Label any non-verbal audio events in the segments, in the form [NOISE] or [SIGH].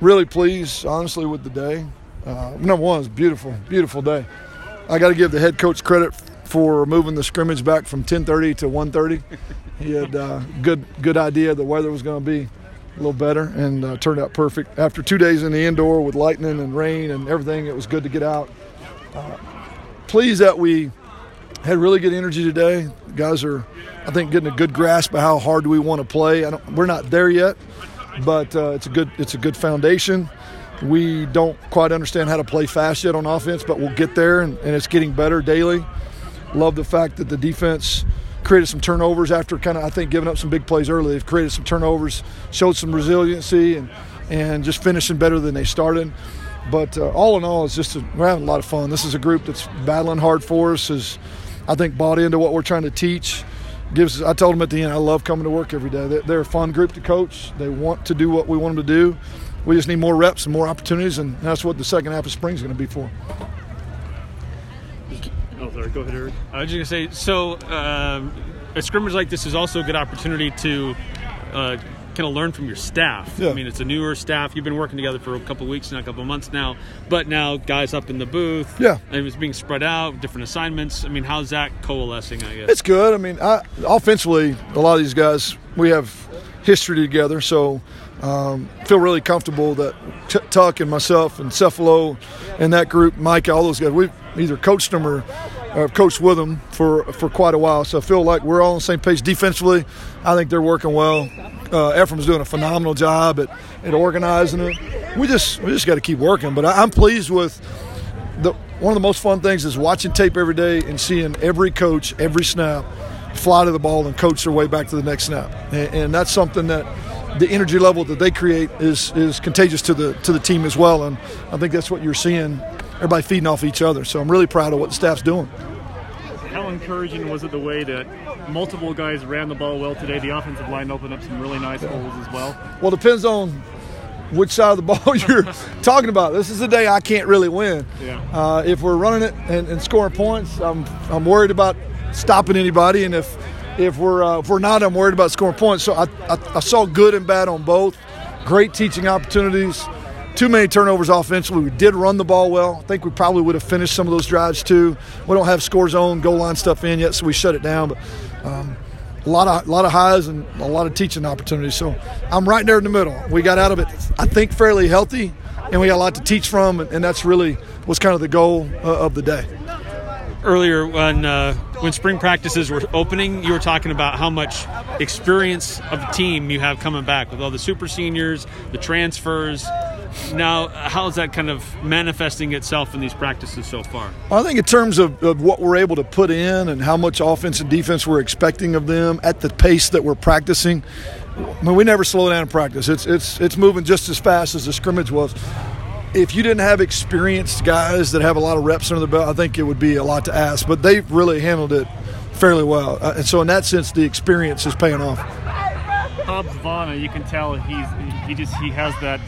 really pleased, honestly, with the day. Uh, number one, it's beautiful, beautiful day. I got to give the head coach credit for moving the scrimmage back from 10:30 to 1:30. He had uh, good, good idea the weather was going to be a little better, and uh, turned out perfect. After two days in the indoor with lightning and rain and everything, it was good to get out. Uh, pleased that we had really good energy today. Guys are, I think, getting a good grasp of how hard we want to play. we're not there yet, but uh, it's a good it's a good foundation. We don't quite understand how to play fast yet on offense, but we'll get there, and, and it's getting better daily. Love the fact that the defense created some turnovers after kind of I think giving up some big plays early. They've created some turnovers, showed some resiliency, and and just finishing better than they started. But uh, all in all, it's just a, we're having a lot of fun. This is a group that's battling hard for us. Is I think bought into what we're trying to teach. Gives I told them at the end I love coming to work every day. They're a fun group to coach. They want to do what we want them to do. We just need more reps and more opportunities, and that's what the second half of spring is going to be for. Oh, sorry. Go ahead, Eric. I was just going to say, so um, a scrimmage like this is also a good opportunity to uh, kind of learn from your staff. Yeah. I mean, it's a newer staff. You've been working together for a couple weeks now, a couple months now, but now guys up in the booth. Yeah, and it's being spread out, different assignments. I mean, how's that coalescing? I guess it's good. I mean, I, offensively, a lot of these guys we have history together, so um, feel really comfortable that T- Tuck and myself and Cefalo and that group, Mike, all those guys, we've either coached them or uh, coached with them for, for quite a while. So I feel like we're all on the same page defensively. I think they're working well. Uh, Ephraim's doing a phenomenal job at, at organizing it. We just we just got to keep working. But I, I'm pleased with the one of the most fun things is watching tape every day and seeing every coach every snap fly to the ball and coach their way back to the next snap. And, and that's something that the energy level that they create is is contagious to the to the team as well. And I think that's what you're seeing. Everybody feeding off each other. So I'm really proud of what the staff's doing. How encouraging was it the way that multiple guys ran the ball well today? The offensive line opened up some really nice holes as well. Well, depends on which side of the ball [LAUGHS] you're talking about. This is a day I can't really win. Yeah. Uh, if we're running it and, and, scoring points, I'm I'm worried about stopping anybody, and if if we're uh, if we're not, I'm worried about scoring points. So I, I, I saw good and bad on both. Great teaching opportunities. Too many turnovers offensively. We did run the ball well. I think we probably would have finished some of those drives too. We don't have score zone, goal line stuff in yet, so we shut it down. But um, a lot of a lot of highs and a lot of teaching opportunities. So I'm right there in the middle. We got out of it, I think, fairly healthy, and we got a lot to teach from, and that's really was kind of the goal uh, of the day earlier when uh, when spring practices were opening, you were talking about how much experience of the team you have coming back with all the super seniors, the transfers. Now, how's that kind of manifesting itself in these practices so far? I think in terms of, of what we're able to put in and how much offense and defense we're expecting of them at the pace that we're practicing. I mean, we never slow down in practice. It's it's it's moving just as fast as the scrimmage was if you didn't have experienced guys that have a lot of reps under the belt, I think it would be a lot to ask. But they've really handled it fairly well, uh, and so in that sense, the experience is paying off. Hobbs Vaughn, you can tell he's he just he has that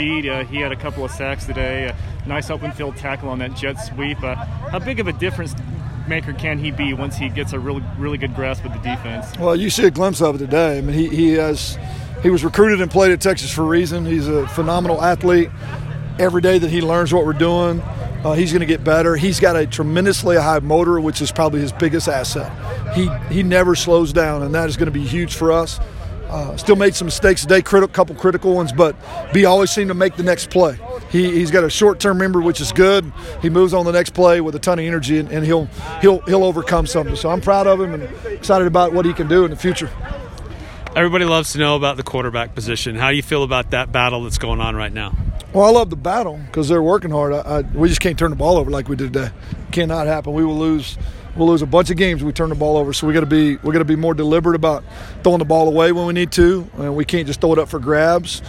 speed. Uh, he had a couple of sacks today. A nice open field tackle on that jet sweep. Uh, how big of a difference maker can he be once he gets a really really good grasp of the defense? Well, you see a glimpse of it today. I mean, he, he has he was recruited and played at Texas for a reason. He's a phenomenal athlete every day that he learns what we're doing, uh, he's going to get better. He's got a tremendously high motor, which is probably his biggest asset. He he never slows down, and that is going to be huge for us. Uh, still made some mistakes today, critical, couple critical ones, but B always seemed to make the next play. He, he's got a short-term memory, which is good. He moves on the next play with a ton of energy, and, and he'll he'll he'll overcome something. So I'm proud of him and excited about what he can do in the future. Everybody loves to know about the quarterback position. How do you feel about that battle that's going on right now? Well, I love the battle because they're working hard. I, I, we just can't turn the ball over like we did today. Cannot happen. We will lose. We'll lose a bunch of games. We turn the ball over. So we got to be we got to be more deliberate about throwing the ball away when we need to, and we can't just throw it up for grabs.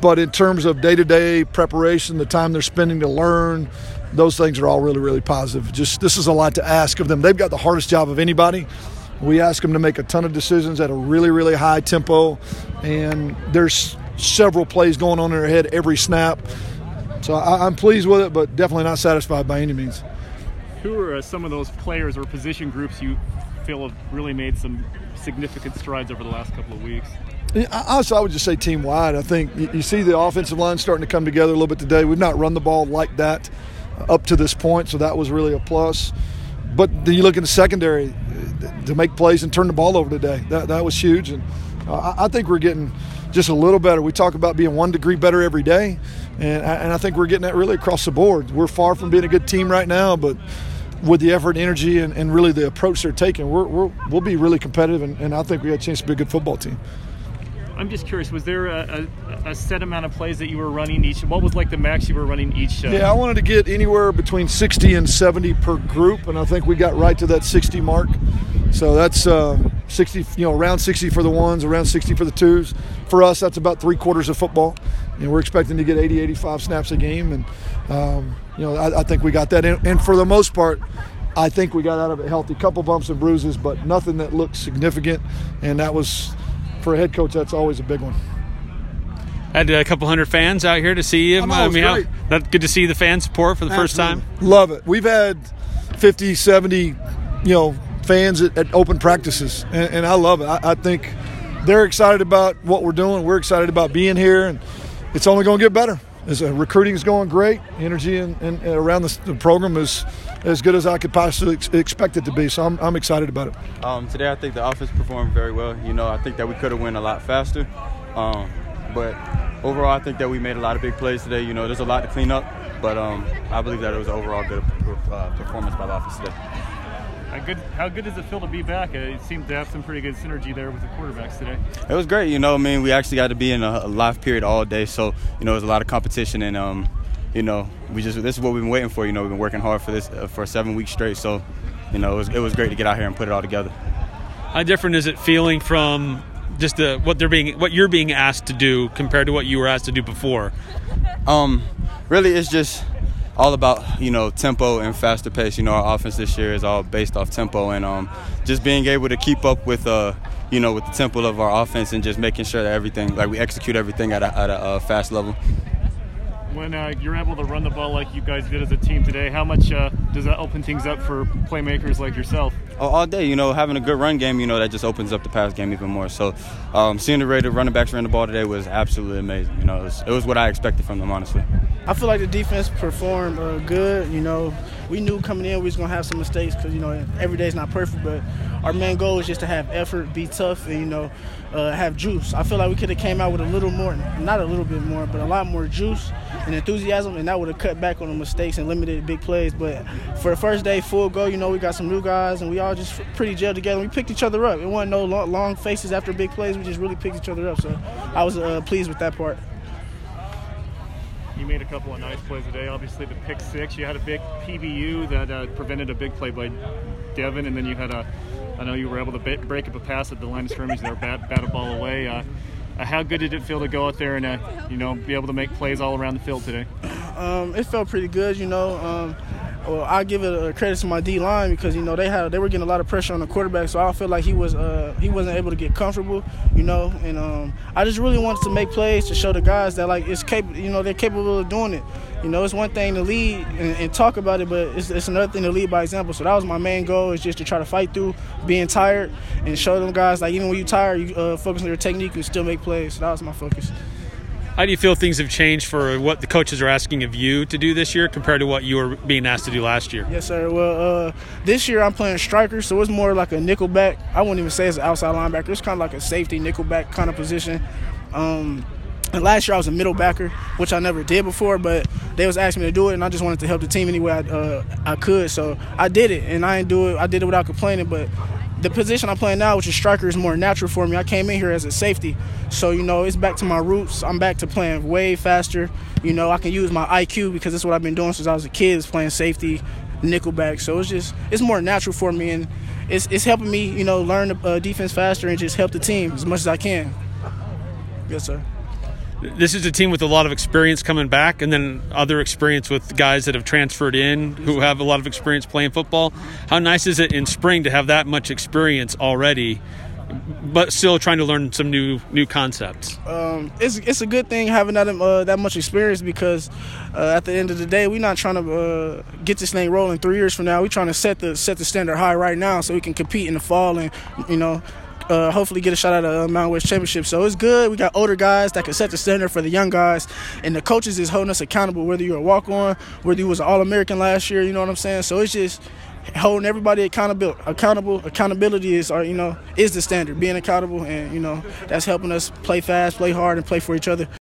But in terms of day to day preparation, the time they're spending to learn, those things are all really really positive. Just this is a lot to ask of them. They've got the hardest job of anybody. We ask them to make a ton of decisions at a really really high tempo, and there's several plays going on in their head every snap. So I, am pleased with it, but definitely not satisfied by any means. Who are some of those players or position groups you feel have really made some significant strides over the last couple of weeks? Also, I would just say team wide. I think you see the offensive line starting to come together a little bit today. We've not run the ball like that up to this point, so that was really a plus. But then you look at the secondary to make plays and turn the ball over today. That, that was huge. And uh, I think we're getting just a little better. We talk about being one degree better every day, and I, and I think we're getting that really across the board. We're far from being a good team right now, but with the effort, and energy, and, and really the approach they're taking, we're, we're, we'll be really competitive, and, and I think we have a chance to be a good football team. I'm just curious. Was there a, a, a, set amount of plays that you were running each? What was like the max you were running each? Uh, yeah, I wanted to get anywhere between 60 and 70 per group, and I think we got right to that 60 mark. So that's uh, 60, you know, around 60 for the ones, around 60 for the twos. For us, that's about three quarters of football. And we're expecting to get 80, 85 snaps a game, and um, you know, I, I, think we got that. And, and for the most part, I think we got out of it healthy. Couple bumps and bruises, but nothing that looked significant, and that was for a head coach, that's always a big one. Had a couple hundred fans out here to see him. I, mean, how, that's good to see the fan support for the Absolutely. first time. Love it. We've had 50, 70, you know, fans at, at open practices, and, and, I love it. I, I, think they're excited about what we're doing. We're excited about being here, and it's only going to get better. As uh, recruiting is going great, energy and, and, and around the, the program is as good as I could possibly ex- expect it to be. So I'm, I'm excited about it. Um, today, I think the offense performed very well. You know, I think that we could have went a lot faster, um, but overall, I think that we made a lot of big plays today. You know, there's a lot to clean up, but um, I believe that it was overall good uh, performance by the offense today. How good, how good does it feel to be back? Uh, it seemed to have some pretty good synergy there with the quarterbacks today. It was great. You know, I mean, we actually got to be in a, a live period all day, so you know, there's a lot of competition and um, you know, we just this is what we've been waiting for. You know, we've been working hard for this uh, for seven weeks straight. So, you know, it was, it was great to get out here and put it all together. How different is it feeling from just the what they're being what you're being asked to do compared to what you were asked to do before? Um, really, it's just all about you know tempo and faster pace. You know, our offense this year is all based off tempo and um, just being able to keep up with uh, you know with the tempo of our offense and just making sure that everything like we execute everything at a, at a uh, fast level when uh, you're able to run the ball like you guys did as a team today, how much uh, does that open things up for playmakers like yourself? All day, you know, having a good run game, you know, that just opens up the pass game even more. So, um, seeing the rate of running backs run the ball today was absolutely amazing. You know, it was, it was, what I expected from them, honestly. I feel like the defense performed uh, good. You know, we knew coming in we was gonna have some mistakes because you know every day is not perfect, but our main goal is just to have effort, be tough, and you know, uh, have juice. I feel like we could have came out with a little more, not a little bit more, but a lot more juice and enthusiasm, and that would have cut back on the mistakes and limited big plays. But for the first day, full go, you know, we got some new guys, and we all just pretty gelled together. We picked each other up. It wasn't no long, faces after big plays. We just really picked each other up. So I was uh, pleased with that part. You made a couple of nice plays today. Obviously, the pick six. You had a big PBU that uh, prevented a big play by Deven, and then you had a. I know you were able to break up a pass at the line of scrimmage there, bat, bat a ball away. Uh, uh, how good did it feel to go out there and uh, you know be able to make plays all around the field today? Um, it felt pretty good. You know, um, well, I give it a credit to my D line because you know they had they were getting a lot of pressure on the quarterback, so I feel like he was uh, he wasn't able to get comfortable, you know. And um, I just really wanted to make plays to show the guys that like it's capable, you know, they're capable of doing it. You know, it's one thing to lead and, and talk about it, but it's, it's, another thing to lead by example. So that was my main goal is just to try to fight through being tired and show them guys like even when you're tired, you uh, focus on your technique and still make plays. So that was my focus. How do you feel things have changed for what the coaches are asking of you to do this year compared to what you were being asked to do last year? Yes, sir. Well, uh, this year I'm playing striker, so it's more like a nickel back. I wouldn't even say it's an outside linebacker. It's kind of like a safety nickel back kind of position. Um, and last year I was a middle backer, which I never did before, but they was asking me to do it, and I just wanted to help the team any way I, uh, I could. So I did it, and I didn't do it. I did it without complaining, but the position I'm playing now, which is striker, is more natural for me. I came in here as a safety, so you know it's back to my roots. I'm back to playing way faster. You know I can use my IQ because that's what I've been doing since I was a kid, is playing safety, nickelback. So it's just it's more natural for me, and it's it's helping me you know learn the uh, defense faster and just help the team as much as I can. Yes, sir this is a team with a lot of experience coming back, and then other experience with guys that have transferred in who have a lot of experience playing football. How nice is it in spring to have that much experience already? but still trying to learn some new new concepts. Um, it's it's a good thing having that uh, that much experience because uh, at the end of the day, we're not trying to uh, get this thing rolling three years from now. We're trying to set the set the standard high right now so we can compete in the fall and you know uh, hopefully get a shot at a uh, Mountain West championship. So it's good. We got older guys that can set the standard for the young guys, and the coaches is holding us accountable. Whether you're a walk on, whether you was an All American last year, you know what I'm saying. So it's just holding everybody accountable. Accountable accountability is our you know is the standard. Being accountable, and you know that's helping us play fast, play hard, and play for each other.